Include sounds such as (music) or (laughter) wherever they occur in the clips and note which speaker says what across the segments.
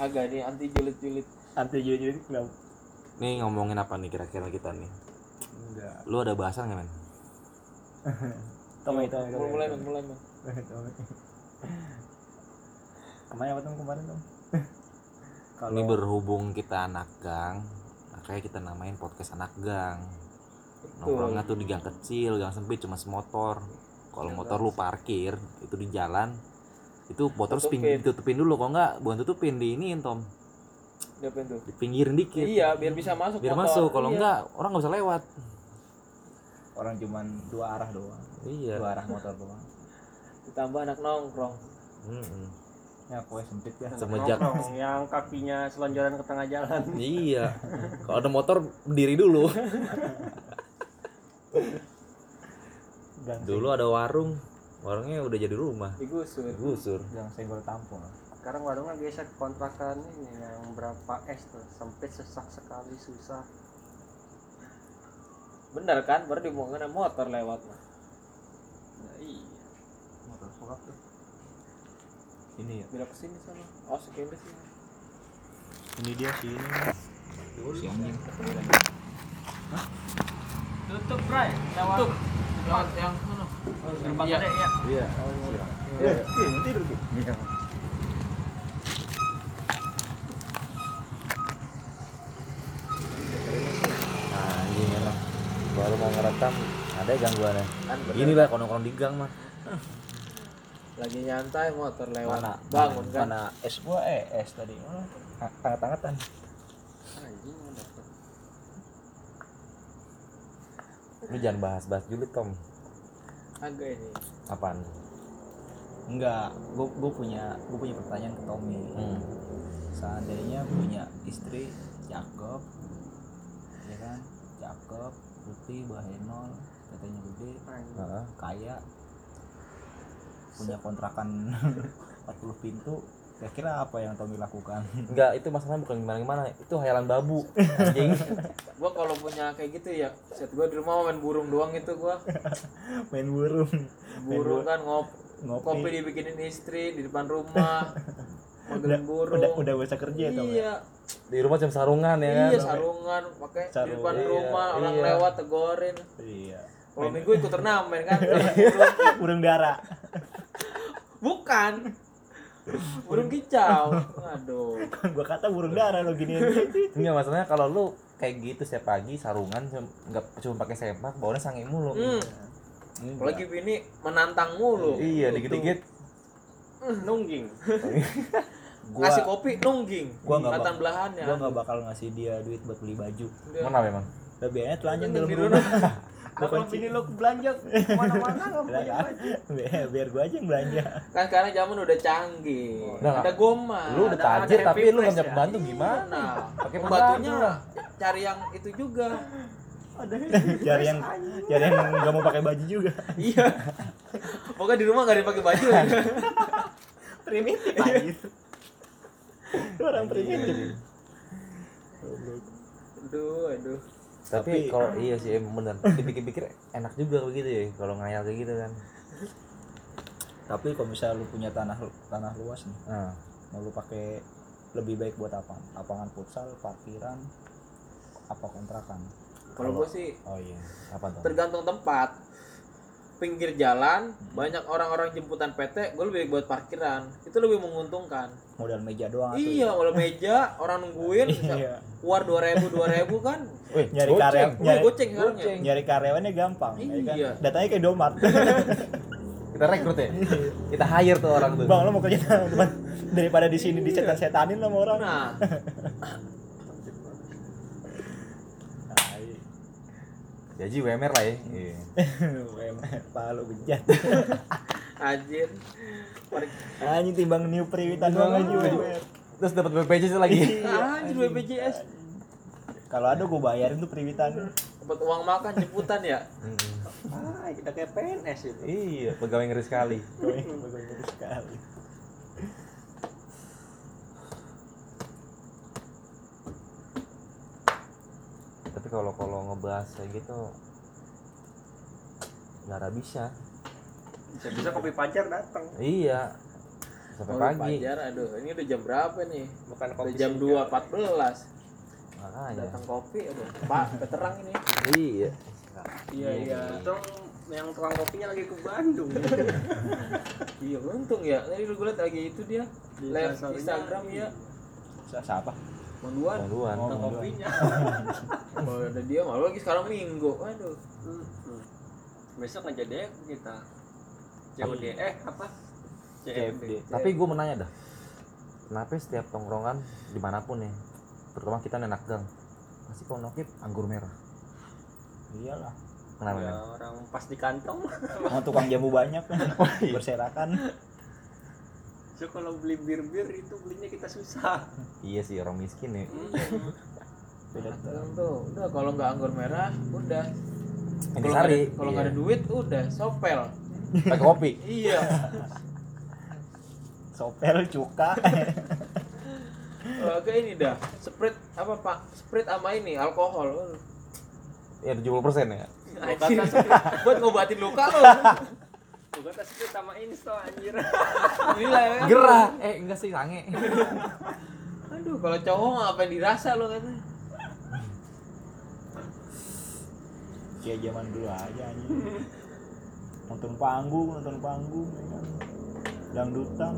Speaker 1: agak nih anti julid-julid.
Speaker 2: Anti nggak
Speaker 3: nih ngomongin apa nih kira-kira kita nih?
Speaker 2: Enggak.
Speaker 3: Lu ada bahasan nggak men? (laughs)
Speaker 2: Tommy Tommy
Speaker 1: mulai men mulai men. (laughs)
Speaker 2: Kemarin apa tuh kemarin tuh (laughs) kalau
Speaker 3: ini berhubung kita anak gang makanya kita namain podcast anak gang. Nongkrongnya tuh di gang kecil gang sempit cuma semotor. Kalau motor lu parkir itu di jalan itu motor spin
Speaker 1: Tutupin.
Speaker 3: ditutupin dulu kok enggak bukan tutupin di ini tom
Speaker 1: tuh?
Speaker 3: Pinggirin dikit.
Speaker 1: Iya biar bisa masuk
Speaker 3: biar
Speaker 1: motor.
Speaker 3: masuk kalau
Speaker 1: Iya.
Speaker 3: enggak orang nggak bisa lewat.
Speaker 2: Orang cuman dua arah doang.
Speaker 3: Iya.
Speaker 2: Dua arah motor doang.
Speaker 1: Ditambah anak nongkrong.
Speaker 3: Mm-mm.
Speaker 2: ya pokoknya sempit ya.
Speaker 3: Semenjak
Speaker 4: Nongkrong, yang kakinya selonjoran ke tengah jalan. (laughs)
Speaker 3: Iya. Kalau ada motor berdiri dulu. (laughs) Dulu ada warung warungnya udah jadi rumah.
Speaker 1: Digusur.
Speaker 3: Gusur
Speaker 2: gang senggol tampung
Speaker 4: sekarang warungnya geser kontrakan ini yang berapa es tuh? Sempit sesak sekali susah.
Speaker 1: Bener kan? Baru dibuangin sama motor lewat. Mah nah, iya.
Speaker 2: Motor sulap tuh. Ini ya?
Speaker 1: Bila ke sini sana. Oh sekali sih.
Speaker 2: Ini dia si ini. Si anjing.
Speaker 4: Tutup Bray tutup.
Speaker 1: Lewat yang sana
Speaker 4: gerbang
Speaker 1: Iya.
Speaker 4: ya
Speaker 3: iya
Speaker 2: eh tidur Ki.
Speaker 3: nah anjing emang baru mau ngerekam ada gangguannya
Speaker 1: kan bener.
Speaker 3: gini lah kalau nongkrong di gang mah
Speaker 1: lagi nyantai motor lewat.
Speaker 2: Mana?
Speaker 1: Bangun kan?
Speaker 2: Mana? Es gua eh es tadi. Mana? Tangan-tangan
Speaker 1: anjing dapet.
Speaker 3: lu jangan bahas-bahas julid tom
Speaker 1: agak ini.
Speaker 3: Apaan?
Speaker 2: Enggak gua gua punya gua punya pertanyaan ke Tommy.
Speaker 3: Hmm.
Speaker 2: seandainya punya istri cakep ya kan? Cakep putih bahenol katanya gede kaya punya kontrakan (laughs) 40 pintu kira-kira apa yang Tommy lakukan?
Speaker 3: Enggak itu masalahnya bukan gimana gimana itu hayalan babu anjing. (laughs)
Speaker 1: Gua kalau punya kayak gitu ya set gua di rumah main burung doang itu gua. (laughs)
Speaker 2: Main burung.
Speaker 1: Burung kan ngop
Speaker 2: ngopi
Speaker 1: kopi dibikinin istri di depan rumah (laughs)
Speaker 2: udah,
Speaker 1: burung.
Speaker 2: udah udah bisa kerja ya? Tommy
Speaker 1: iya.
Speaker 3: Di rumah cuma sarungan ya kan?
Speaker 1: Iya sarungan pakai di depan
Speaker 3: iya,
Speaker 1: rumah orang
Speaker 3: iya.
Speaker 1: lewat tegorin.
Speaker 2: Iya.
Speaker 1: Kalau minggu ikut turnamen kan burung
Speaker 2: burung dara
Speaker 1: bukan burung kicau. Aduh
Speaker 2: gua kata burung dara lo gini.
Speaker 3: Enggak masalahnya kalau lu kayak gitu setiap pagi sarungan cuma- nggak cuma pakai sepak baunya sange mulu.
Speaker 1: Hmm. apalagi bini menantang mulu.
Speaker 3: Iya dikit-dikit.
Speaker 1: Hmm, nungging. (laughs)
Speaker 2: Gua
Speaker 1: ngasih kopi nungging.
Speaker 2: Gua nggak
Speaker 1: mantan
Speaker 2: bak-
Speaker 1: belahannya.
Speaker 2: gua nggak bakal ngasih dia duit buat beli baju.
Speaker 3: Mana memang
Speaker 2: lebihnya telanjang dalam rumah (laughs)
Speaker 4: kalau bini lo belanja ke mana-mana nggak punya baju (laughs)
Speaker 2: biar, biar gua aja yang belanja.
Speaker 1: Kan sekarang zaman udah canggih.
Speaker 3: Udah
Speaker 1: ada goma
Speaker 3: lu udah
Speaker 1: ada-
Speaker 3: tajir tapi lu nggak
Speaker 1: ya.
Speaker 3: pembantu gimana?
Speaker 1: Nah
Speaker 3: pakai
Speaker 1: pembantunya
Speaker 3: pembantu
Speaker 1: cari yang itu juga. (laughs)
Speaker 2: Cari yang cari yang nggak mau pakai baju juga.
Speaker 1: Iya. Pokoknya di rumah gak ada yang pakai baju. (laughs)
Speaker 2: Primitif. Lu orang primitif.
Speaker 1: Aduh aduh
Speaker 3: tapi
Speaker 2: Tapi-
Speaker 3: kalau iya sih emang bener. (laughs) Dipikir-pikir enak juga begitu ya kalau ngayal kayak gitu kan.
Speaker 2: Tapi kalau misalnya lu punya tanah tanah luas nih
Speaker 3: nah,
Speaker 2: mau lu pakai lebih baik buat apa? Lapangan futsal parkiran apa kontrakan?
Speaker 1: Kalau gue sih
Speaker 3: oh iya apa tuh?
Speaker 1: tergantung tempat pinggir jalan banyak orang-orang jemputan PT gue lebih buat parkiran. Itu lebih menguntungkan.
Speaker 2: Modal meja doang
Speaker 1: iya kalau meja orang nungguin (laughs)
Speaker 2: Iya.
Speaker 1: keluar dua ribu dua ribu kan.
Speaker 3: Wih,
Speaker 2: nyari
Speaker 3: goceng.
Speaker 2: karya
Speaker 1: Wih,
Speaker 2: nyari,
Speaker 1: goceng. Ya
Speaker 2: nyari karyawannya gampang ya kan?
Speaker 1: Iya.
Speaker 2: datanya kayak domat. (laughs)
Speaker 3: Kita rekrut ya? (laughs) Kita hire tuh orang tuh.
Speaker 2: Bang lo mau kerja teman? Daripada di sini dicetan setanin lo sama orang.
Speaker 1: Nah
Speaker 2: Tai.
Speaker 3: Gaji WMR lah ya. Iya. (laughs)
Speaker 2: WMR palu bejat. (laughs)
Speaker 1: Anjir.
Speaker 2: Anjing timbang new priwitan doang aja WMR
Speaker 3: terus dapat BPJS lagi.
Speaker 1: Anjir BPJS
Speaker 2: kalau ada gue bayarin tuh priwitan
Speaker 1: dapat uang makan jemputan ya?
Speaker 4: Ah kita kayak PNS itu.
Speaker 3: Iya pegawai ngeri sekali.
Speaker 2: Bagus sekali
Speaker 3: tapi kalau kalau ngebahas kayak gitu nggak ada bisa
Speaker 4: bisa bisa kopi pacar datang
Speaker 3: iya sampai
Speaker 1: Oh,
Speaker 3: pagi
Speaker 1: Fajar, aduh, ini udah jam berapa nih?
Speaker 4: bukan
Speaker 1: Udah
Speaker 4: kopi
Speaker 1: jam
Speaker 4: senja.
Speaker 1: 2.14.
Speaker 3: makanya
Speaker 1: Datang kopi, aduh. Pak, veteran ini.
Speaker 3: iya
Speaker 4: iya iya Untung yang tukang kopinya lagi ke Bandung
Speaker 1: Iya, untung ya. Tadi gue liat lagi itu dia.
Speaker 4: Di
Speaker 1: Live. Instagram ya.
Speaker 2: Siapa
Speaker 1: Manduan.
Speaker 3: duluan
Speaker 2: Oh.
Speaker 4: kopinya. (laughs)
Speaker 1: Oh, ada dia malu lagi sekarang minggu. Aduh.
Speaker 4: Hmm. besok nggak jadi kita. COD eh apa?
Speaker 2: CFD
Speaker 3: tapi gue mau nanya dah. Kenapa setiap tongkrongan di mana pun nih terutama kita nenak gang pasti kalau nokip anggur merah.
Speaker 2: Iyalah.
Speaker 3: Kenapa
Speaker 4: ya, orang pas di kantong.
Speaker 2: Mau tukang jamu banyak. (laughs) Berserakan
Speaker 4: so kalau beli bir bir itu belinya kita susah
Speaker 3: iya sih orang miskin ya
Speaker 2: beda
Speaker 1: Sekarang tuh, udah kalau nggak anggur merah, udah. Kalau nggak ada, kalau nggak ada duit, udah sopel.
Speaker 3: pakai kopi
Speaker 1: Iya. (laughs)
Speaker 2: sopel cuka (laughs)
Speaker 1: kayak ini dah. Sprite apa pak? Sprite sama ini alkohol. Waduh.
Speaker 3: ya 70 persen ya
Speaker 1: Anjir. Buat ngobatin luka lo. (laughs)
Speaker 4: Gua kata sih sama insto anjir. (laughs)
Speaker 1: Gila ya.
Speaker 3: gerah. Eh enggak sih sange. (laughs)
Speaker 1: Aduh, kalau cowok ngapain dirasa lo kan?
Speaker 2: kayak zaman dulu aja anjing. Nonton panggung nonton panggung ya kan. Dangdutan.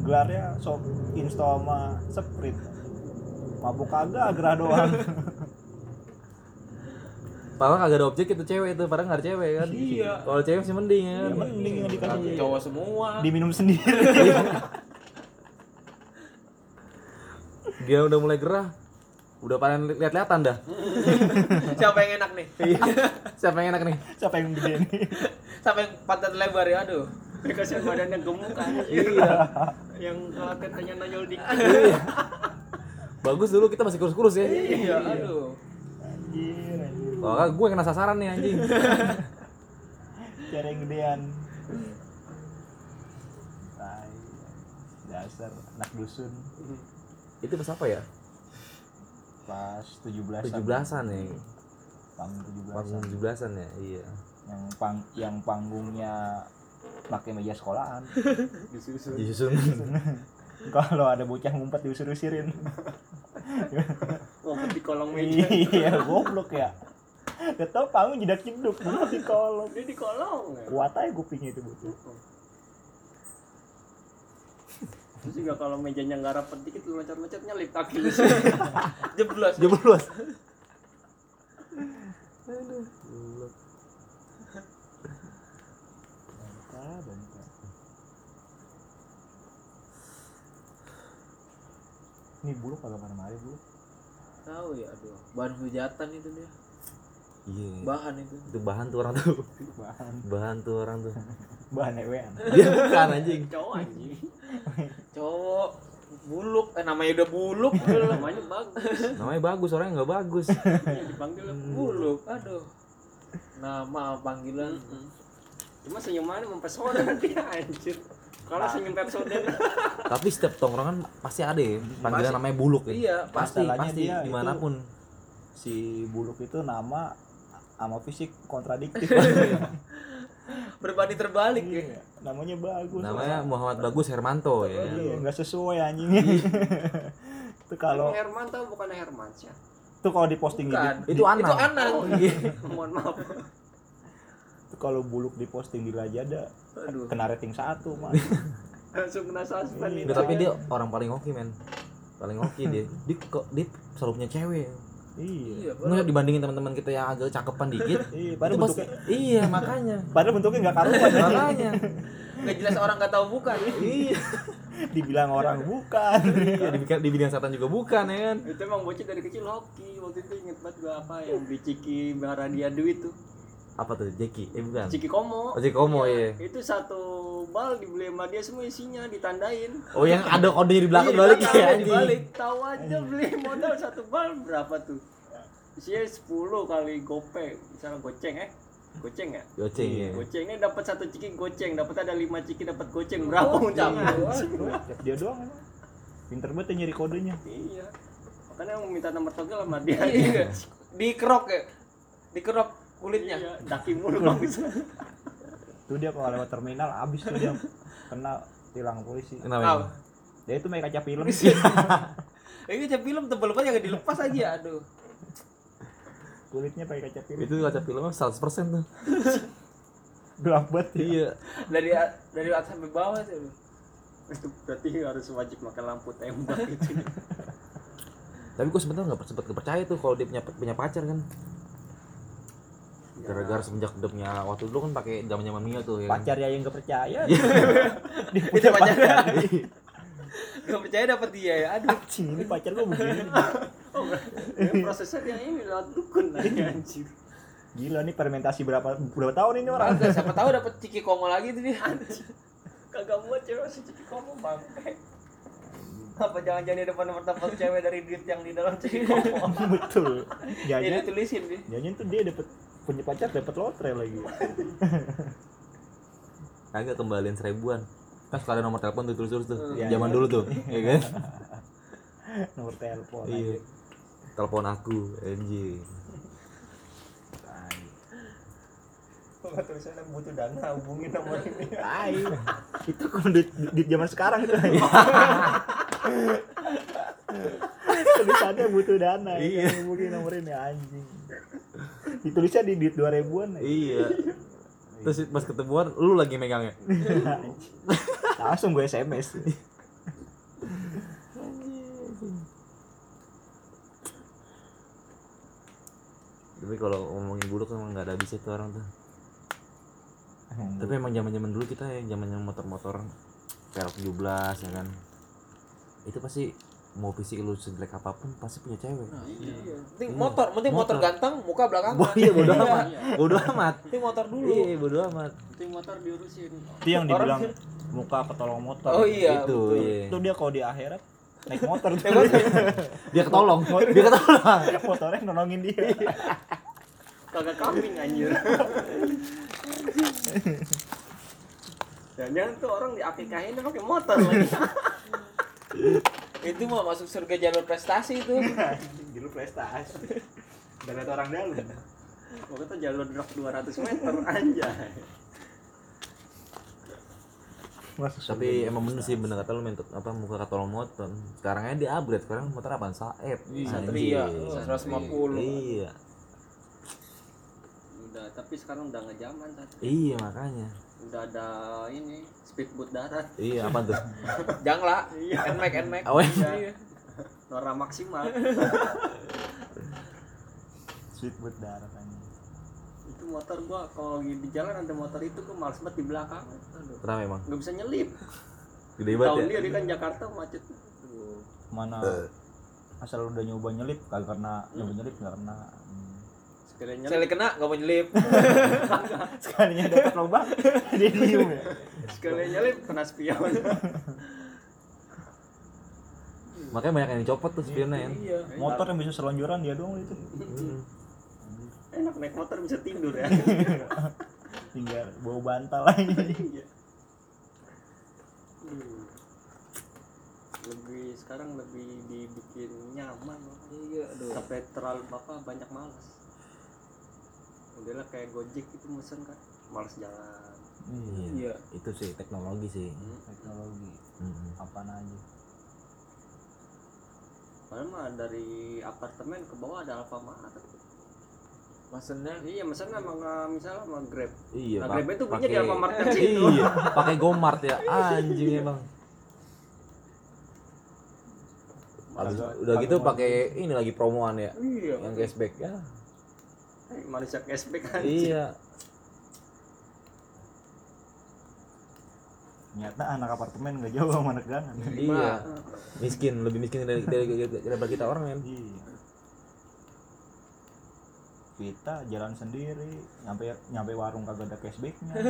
Speaker 2: Gelarnya sop insto sama sprint. Mabuk kagak gerah doang (laughs)
Speaker 3: Padahal kagak ada objek itu cewek itu, padahal nggak ada cewek kan.
Speaker 1: Iya.
Speaker 3: Kalau cewek sih mending ya.
Speaker 2: ya
Speaker 3: kan?
Speaker 2: mending yang dikasih
Speaker 1: Cowok semua.
Speaker 2: diminum sendiri
Speaker 3: Dia udah mulai gerah. Udah paling lihat-lihatan dah.
Speaker 1: Siapa yang enak nih?
Speaker 3: Siapa yang enak nih?
Speaker 2: siapa yang gede nih
Speaker 1: Siapa yang pantat lebar ya? Aduh.
Speaker 4: dikasih badannya gemuk kan
Speaker 3: Iya.
Speaker 4: yang kalau tetenya nonyol dikit
Speaker 3: Bagus dulu kita masih kurus-kurus ya.
Speaker 1: Iya, aduh.
Speaker 3: Nggak, gue kena sasaran nih anjing. (laughs)
Speaker 2: cari yang gedean Tai. dasar anak dusun
Speaker 3: Itu pas apa ya?
Speaker 2: pas 17
Speaker 3: 17-an ya.
Speaker 2: panggung 17
Speaker 3: Panggung 17-an ya. Iya.
Speaker 2: yang pang yang panggungnya pakai meja sekolahan (laughs)
Speaker 4: disusun
Speaker 3: Disusun. (laughs)
Speaker 2: kalau ada bocah ngumpet diusir-usirin
Speaker 4: ngumpet di kolong meja
Speaker 2: iya goblok ya Gak tau panggung jedak jeduk ngumpet di (laughs) kolong
Speaker 4: dia di kolong ya.
Speaker 2: kuat aja kupingnya itu bocah
Speaker 4: terus juga kalau mejanya nggak rapet dikit lu loncat-loncat nyelip kaki lu (laughs)
Speaker 1: Jeblos.
Speaker 3: Jeblos.
Speaker 2: ini bulu kagak mana mari bulu
Speaker 1: Tahu ya, aduh. Bahan hujatan itu dia.
Speaker 3: Iya.
Speaker 1: Bahan itu.
Speaker 3: Itu bahan tuh orang tuh. (laughs)
Speaker 2: bahan
Speaker 3: Bahan tuh orang tuh. (laughs)
Speaker 2: bahan ewean
Speaker 3: Dia bukan anjing.
Speaker 4: cowok anjing (laughs)
Speaker 1: Cowok buluk, eh namanya udah buluk.
Speaker 4: namanya bagus
Speaker 3: Namanya bagus, orangnya nggak bagus.
Speaker 4: ya, dipanggil
Speaker 1: buluk, aduh. Nama panggilan.
Speaker 4: cuma senyumannya mempesona dia anjir kalau senyum Pepsodent
Speaker 3: Tapi setiap tongkrongan pasti ada ya panggilan namanya buluk ya.
Speaker 1: Iya,
Speaker 3: pasti pasti
Speaker 2: di mana
Speaker 3: pun.
Speaker 2: si buluk itu nama sama fisik kontradiktif (laughs)
Speaker 1: Berbanding terbalik ya.
Speaker 2: Iya, namanya bagus
Speaker 3: Namanya Muhammad Bagus Hermanto ya.
Speaker 2: iya nggak sesuai anjing (laughs) itu kalau
Speaker 4: kalau Herman tau bukan Hermansyah
Speaker 2: itu kalau diposting di,
Speaker 1: Bukan.
Speaker 3: Itu Anang.
Speaker 1: Itu Anang.
Speaker 4: oh iya (laughs) mohon maaf
Speaker 2: itu kalau buluk diposting di Lajada
Speaker 1: Aduh.
Speaker 2: kena rating satu mah
Speaker 4: langsung kena suspend
Speaker 2: Iya.
Speaker 3: tapi dia orang paling oke men. Paling oke dia. Dia kok dia selalu punya cewek.
Speaker 2: Iya
Speaker 1: Iya,
Speaker 3: Nggak dibandingin teman-teman kita yang agak cakepan dikit.
Speaker 2: iya
Speaker 3: itu
Speaker 2: padahal bentuknya
Speaker 3: iya makanya. (laughs)
Speaker 2: padahal bentuknya nggak karuan (laughs)
Speaker 3: Makanya.
Speaker 1: Nggak jelas orang nggak tahu bukan. (laughs)
Speaker 3: iya.
Speaker 2: dibilang orang bukan
Speaker 3: Iya, dibikin dibilang setan juga bukan ya kan.
Speaker 4: itu emang bocah dari kecil hoki waktu itu inget banget gua apa yang beli ciki bara dia duit tuh
Speaker 3: Apa tuh? Jeki? Eh bukan.
Speaker 4: ciki komo
Speaker 3: Oh, Ciki Komo, iya.
Speaker 4: itu satu bal dibeli sama dia semua isinya ditandain.
Speaker 3: Oh yang ada kodenya di belakang
Speaker 4: Iya,
Speaker 3: balik ya
Speaker 4: dibalik. Tahu aja beli modal satu bal berapa tuh? Isinya 10 kali gopek misalnya goceng eh? Goceng ya?
Speaker 3: Goceng ya.
Speaker 4: gocengnya dapat satu ciki goceng dapat ada lima ciki dapat goceng. Berapa
Speaker 1: Oh,
Speaker 4: untungnya
Speaker 1: campur.
Speaker 2: dia doang. Emang pinter banget ya nyari kodenya.
Speaker 4: Iya. Makanya mau minta nomor togel sama dia.
Speaker 1: Iya. Dikerok ya. Dikerok kulitnya.
Speaker 4: iya daki mulu. bagus (laughs) (laughs)
Speaker 2: tuh dia kalau lewat terminal abis tuh dia kena tilang polisi
Speaker 3: Kenapa?
Speaker 2: Dia itu main kaca film
Speaker 1: ini kaca film tebel banget jangan dilepas aja aduh
Speaker 2: kulitnya pakai kaca film
Speaker 3: Itu kaca filmnya 100% tuh.
Speaker 2: gelap banget ya.
Speaker 3: Iya.
Speaker 1: dari dari atas sampai bawah tuh
Speaker 4: itu berarti harus wajib makan lampu tembak itu
Speaker 3: Tapi gue sebenarnya nggak sempet kepercaya tuh kalau dia punya punya pacar kan. Gara-gara semenjak dia punya waktu dulu kan pakai zaman-zaman Mio tuh ya. kan.
Speaker 2: pacar ya yang gak percaya. (laughs)
Speaker 1: Itu pacar. gak percaya dapat dia ya? Aduh.
Speaker 2: Anjing ini pacar gua begini.
Speaker 4: Oh, ya, prosesnya dia ini lewat dukun aja anjir.
Speaker 2: Gila nih fermentasi berapa berapa tahun ini orang?
Speaker 1: Kagak, siapa tahu dapat ciki kongo lagi tuh dia.
Speaker 4: Kagak buat cewek si cici kamu bangke. Apa jangan-jangan di depan dapat cewek dari duit yang di dalam cici kamu (laughs)
Speaker 2: betul.
Speaker 1: Ya
Speaker 2: jangan
Speaker 1: ditulisin dia.
Speaker 2: jangan tuh dia dapat punya pacar dapat lotre lagi (laughs)
Speaker 3: Kagak kembalian seribuan. Kan suka ada nomor telepon tuh tulis-tulis tuh.
Speaker 2: Iya,
Speaker 3: Zaman
Speaker 2: iya.
Speaker 3: dulu tuh, ya kan? (laughs)
Speaker 2: nomor telepon
Speaker 3: Iya. Telepon aku, anjing.
Speaker 4: nggak tulisannya butuh dana hubungin nomor ini
Speaker 2: Tai. (laughs) itu kalau di, di zaman sekarang itu tulisannya butuh dana
Speaker 3: Iya.
Speaker 2: iya. mungkin nomor ini anjing ditulisnya di duit dua ribuan
Speaker 3: Iya. Terus pas ketemuan lu lagi megangnya. (laughs)
Speaker 2: langsung gue sms
Speaker 3: Tapi kalau ngomongin buluk emang nggak ada habisnya tuh orang tuh. Tapi emang zaman-zaman dulu kita ya zaman-zaman motor-motor Velg 17 ya kan. Itu pasti mau fisik lu sejelek apa pun pasti punya cewek.
Speaker 1: iya penting motor penting motor,
Speaker 3: Motor.
Speaker 1: ganteng muka belakang
Speaker 3: Wah, iya bodo amat. Bodo amat.
Speaker 1: penting motor dulu
Speaker 3: Iya, bodo amat.
Speaker 4: penting motor diurusin
Speaker 2: itu yang dibilang muka ketolong motor
Speaker 1: oh iya
Speaker 3: itu,
Speaker 1: betul.
Speaker 3: iya.
Speaker 2: itu dia kalau di akhirat naik motor
Speaker 1: motor. (laughs)
Speaker 3: Dia ketolong. Dia ketolong. (laughs)
Speaker 2: motornya nolongin dia (laughs)
Speaker 4: kagak kambing anjir jangan tuh orang di akikahin pakai motor lagi
Speaker 1: itu mah masuk surga jalur prestasi itu (laughs)
Speaker 2: dulu prestasi dan ada orang dalam
Speaker 4: Waktu itu jalur drop 200 meter anjay
Speaker 2: Masuk
Speaker 3: Tapi emang bener sih bener kata lu mentot apa muka ketolong motor. Sekarang aja di upgrade sekarang motor apaan Saeb.
Speaker 1: Satria
Speaker 3: Anjing.
Speaker 1: 150
Speaker 3: Iya.
Speaker 4: udah tapi sekarang udah nggak zaman.
Speaker 3: Iya makanya.
Speaker 4: Udah ada ini speedboat darat.
Speaker 3: Iya apa tuh? (laughs)
Speaker 1: jangla.
Speaker 4: Iya.
Speaker 1: nmax nmax
Speaker 3: Oh,
Speaker 1: iya.
Speaker 4: Nora maksimal. (laughs)
Speaker 2: Sweet buat darat anjing.
Speaker 4: Itu motor gua kalau lagi di jalan ada motor itu gua males banget di belakang. Aduh
Speaker 3: Kenapa emang?
Speaker 4: nggak bisa nyelip.
Speaker 3: Gede
Speaker 4: tahun
Speaker 3: banget ya.
Speaker 4: dia kan Jakarta macet.
Speaker 2: Mana? Asal udah nyoba nyelip kagak karena nyoba nyelip nggak kena. Hmm.
Speaker 4: Sekalian nyelip.
Speaker 1: sekali kena gak mau nyelip. (laughs)
Speaker 2: Sekalinya dapat lubang (laughs) dia diem ya.
Speaker 4: Sekalian nyelip kena spion.
Speaker 3: Makanya banyak yang dicopot tuh spionnya
Speaker 1: iya.
Speaker 2: Motor yang bisa selonjoran dia doang itu.
Speaker 3: Hmm.
Speaker 4: enak naik motor bisa tidur ya. (laughs)
Speaker 2: Tinggal bawa bantal lagi
Speaker 4: Iya. Hmm. lebih sekarang lebih dibikin nyaman.
Speaker 1: Iya aduh.
Speaker 4: Sampai terlalu apa banyak malas udahlah kayak gojek itu mesen kan malas jalan
Speaker 3: Iya.
Speaker 1: Iya.
Speaker 3: Itu sih teknologi sih.
Speaker 2: teknologi
Speaker 3: Hmm.
Speaker 2: apaan aja
Speaker 4: Padahal mah dari apartemen ke bawah ada Alfamart.
Speaker 1: maksudnya
Speaker 4: Iya, mesen emang misalnya sama Grab.
Speaker 3: Iya.
Speaker 4: Nah. Grab itu punya di Alfamart kecil (laughs) itu.
Speaker 3: Iya. Pakai Gomart ya. Anjing emang. Habis, udah gitu pakai ini lagi promoan ya.
Speaker 1: iya
Speaker 3: Yang cashback ya.
Speaker 4: Manusia cashback kan.
Speaker 3: Iya.
Speaker 2: ternyata anak apartemen nggak jauh sama anak gangan
Speaker 3: Iya. Miskin, lebih miskin dari dari, dari- daripada kita orang kan.
Speaker 2: iya kita jalan sendiri nyampe nyampe warung kagak ada cashbacknya (laughs)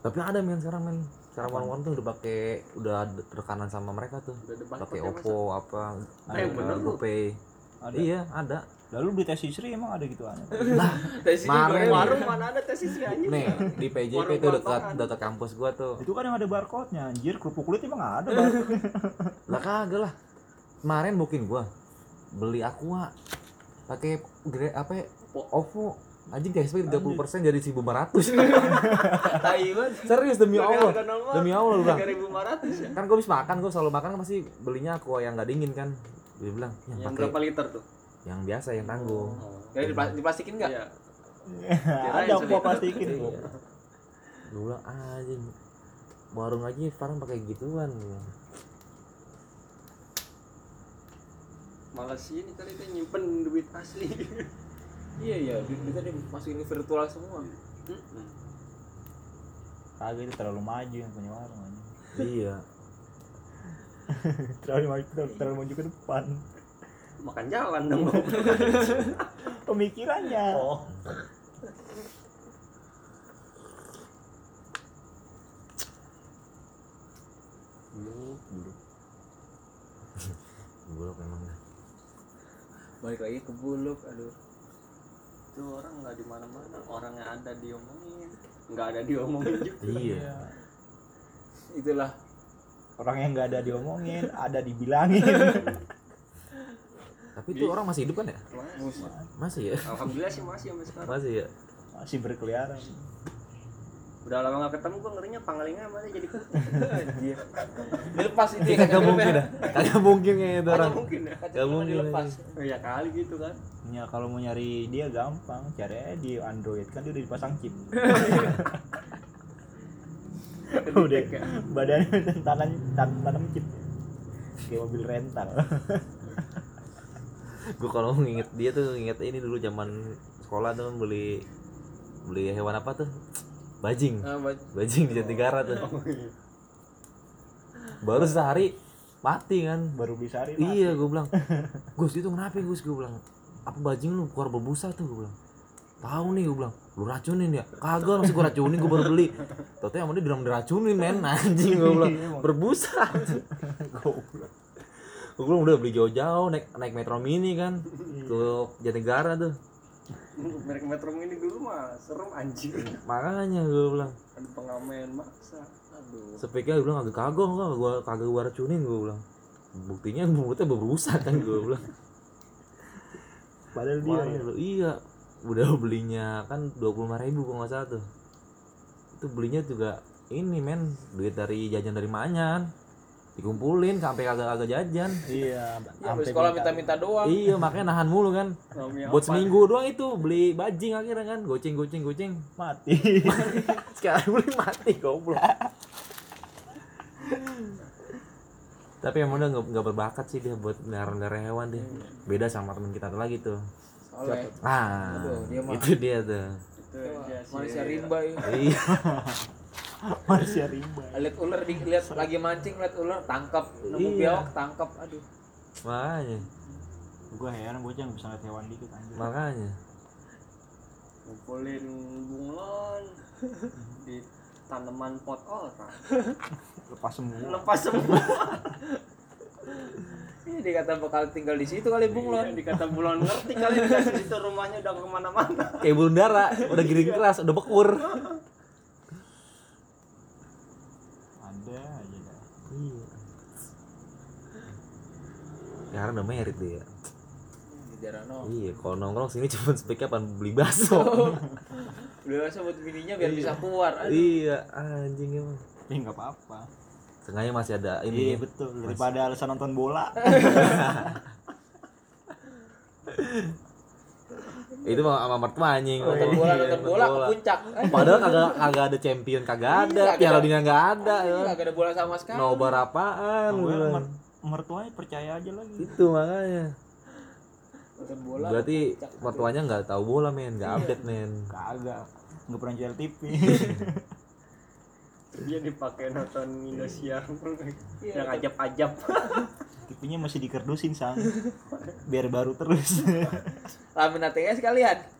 Speaker 3: Tapi ada men sekarang men. Sekarang warung-warung tuh udah pakai udah ada rekanan sama mereka tuh. Pakai
Speaker 4: pakai
Speaker 3: Oppo apa
Speaker 4: Eh, bener lu.
Speaker 3: GoPay.
Speaker 2: Ada
Speaker 3: Iya, ada.
Speaker 2: lalu beli tes istri emang ada gitu aneh (laughs)
Speaker 1: sini
Speaker 3: Kemarin.
Speaker 1: gue
Speaker 4: Warung mana ada tes isi anjing.
Speaker 3: Nih, di PJP
Speaker 4: Warung
Speaker 3: tuh dekat dekat kampus gua tuh.
Speaker 2: itu kan yang ada barcode nya anjir kerupuk kulit emang ada barcode (laughs)
Speaker 3: Lah kagak lah. Kemarin mungkin gua beli Aqua pakai gre apa ya?
Speaker 4: Oppo.
Speaker 3: Oppo. anjing cashback 30% jadi 1500 (laughs)
Speaker 1: Tai banget.
Speaker 3: serius demi Allah demi Allah lu bilang
Speaker 4: 3.500 ya
Speaker 3: kan gue habis makan gue selalu makan kan pasti belinya aqua yang nggak dingin kan dia bilang yang
Speaker 4: yang
Speaker 3: pakai
Speaker 4: berapa liter tuh
Speaker 3: yang biasa yang tanggung
Speaker 1: Kayak dipla- diplastikin enggak?
Speaker 4: Iya.
Speaker 2: ada gua plastikin
Speaker 3: Iya.
Speaker 2: gua.
Speaker 3: gue bilang anjing warung aja sekarang pakai gituan gua
Speaker 4: malas ini kali dia nyimpen duit asli (laughs)
Speaker 1: Iya iya, duit kita dimasukin ke virtual semua.
Speaker 2: Kagak itu terlalu maju yang punya warung anjing.
Speaker 3: iya (laughs)
Speaker 2: terlalu maju terlalu, terlalu maju ke depan.
Speaker 4: Makan jalan dong (laughs)
Speaker 2: pemikirannya.
Speaker 4: Oh. (laughs)
Speaker 2: Buluk, buluk.
Speaker 3: buluk memang dah.
Speaker 1: Balik lagi ke buluk, aduh.
Speaker 4: itu orang nggak di mana mana orang yang ada diomongin. Nggak ada diomongin juga.
Speaker 3: Iya.
Speaker 1: Itulah
Speaker 2: orang yang nggak ada diomongin ada dibilangin.
Speaker 3: Tapi itu orang masih hidup kan ya?
Speaker 4: Masih.
Speaker 3: masih ya?
Speaker 4: Alhamdulillah sih masih sampai sekarang.
Speaker 3: Masih ya?
Speaker 2: Masih berkeliaran.
Speaker 4: Udah lama nggak ketemu gua ngerinya panglingnya mana jadi
Speaker 1: anjir. Dilepas itu ya
Speaker 3: kagak mungkin dah kagak mungkin kayak itu orang.
Speaker 4: Mungkin ya.
Speaker 3: Gak mungkin,
Speaker 1: dilepas.
Speaker 4: oh, ya kali gitu kan.
Speaker 2: Ya kalau mau nyari dia gampang cari di Android kan dia udah dipasang chip (laughs) udah.
Speaker 4: ya.
Speaker 2: badannya (laughs) tanam tan- tanam chip. Kayak mobil rental.
Speaker 3: Gue kalau nginget dia tuh nginget ini dulu zaman sekolah tuh beli beli hewan apa tuh? Bajing.
Speaker 1: Ah, ba-
Speaker 3: bajing di Jatinegara tuh.
Speaker 4: Oh, iya.
Speaker 3: baru sehari mati kan?
Speaker 2: Baru bisa hari
Speaker 3: iya gue bilang. (laughs) Gus itu kenapa Gus? Gue bilang apa bajing lu keluar berbusa tuh? Gue bilang tahu nih gue bilang lu racunin ya? Kagak masih gue racunin gue baru beli. Tau yang dia bilang diracunin men. (laughs) Anjing gue bilang berbusa (laughs)
Speaker 2: goblok.
Speaker 3: Gue bilang udah beli jauh-jauh naik naik metro mini kan ke Jatinegara tuh. (laughs)
Speaker 4: Merek metro mini dulu mah serem anjing.
Speaker 3: Makanya gue bilang.
Speaker 4: Ada pengamen maksa.
Speaker 1: Aduh.
Speaker 3: sepiknya gue bilang agak kagak enggak gue kagak gue racunin gue bilang. Buktinya mulutnya berbusa kan gue bilang.
Speaker 2: Padahal dia
Speaker 3: Wah,
Speaker 2: ya.
Speaker 3: iya udah (laughs) belinya kan dua puluh ribu kalau nggak salah tuh. Itu belinya juga ini men duit dari jajan dari manyan dikumpulin sampai kagak kagak jajan.
Speaker 2: Iya (laughs)
Speaker 1: Ya, habis sekolah minta-minta doang.
Speaker 3: iya makanya nahan mulu kan. Buat seminggu doang itu beli bajing akhirnya kan. Goceng goceng goceng.
Speaker 2: Mati. (laughs)
Speaker 3: Sekarang beli mati goblok. Tapi emang udah nggak berbakat sih dia buat melihara hewan dia. Beda sama teman kita lagi tuh
Speaker 1: Soalnya
Speaker 3: ah
Speaker 1: Aduh, dia mah-
Speaker 3: itu dia tuh.
Speaker 4: Itu
Speaker 1: manusia rimba ya.
Speaker 3: iya. (laughs)
Speaker 2: Manusia rimba.
Speaker 1: Lihat ular dilihat lagi mancing lihat ular tangkap. Nemu
Speaker 3: Iya.
Speaker 1: biawak tangkap. Aduh.
Speaker 3: makanya.
Speaker 2: Gua heran bocah nggak bisa ngeliat hewan dikit anjir.
Speaker 3: Makanya.
Speaker 4: Ngumpulin bunglon (laughs) di tanaman pot orang. (laughs)
Speaker 2: Lepas semua.
Speaker 4: Lepas semua
Speaker 1: Ini dikata bakal tinggal di situ kali
Speaker 4: Iya,
Speaker 1: bunglon.
Speaker 4: dikata bulan ngerti kali dikasih situ rumahnya udah ke mana-mana.
Speaker 3: Kayak burung dara udah giring keras udah bekur.
Speaker 2: Ada aja dah.
Speaker 3: Iya. Sekarang udah merit dia.
Speaker 1: Di daerah no.
Speaker 3: iya kalau nongkrong sini cuma speknya apa? Beli bakso. (laughs)
Speaker 1: Udah rasa buat bininya biar bisa keluar. Aduh.
Speaker 3: iya anjing emang.
Speaker 2: Ya nggak apa-apa
Speaker 3: sengaja masih ada
Speaker 2: iya
Speaker 3: ini ya.
Speaker 2: betul daripada alasan nonton bola (laughs)
Speaker 3: itu mah sama mertua anjing
Speaker 1: Nonton bola nonton bola ke puncak.
Speaker 3: Padahal kagak kagak ada champion kagak ada
Speaker 1: Iya,
Speaker 3: piala
Speaker 1: kagak.
Speaker 3: dunia nggak ada ya.
Speaker 1: Gak ada bola sama sekali.
Speaker 3: nobar apaan
Speaker 2: mer- mertuanya percaya aja lagi
Speaker 3: itu makanya
Speaker 1: Nonton bola.
Speaker 3: berarti mertuanya nggak tahu bola men nggak update men
Speaker 2: kagak nggak pernah jual TV (laughs)
Speaker 4: dia dipakai nonton Indosiar
Speaker 1: Iya,
Speaker 4: yang ajab-ajab.
Speaker 2: TV-nya masih dikerdusin sang. Biar baru terus.
Speaker 1: Lamin ATS kalian.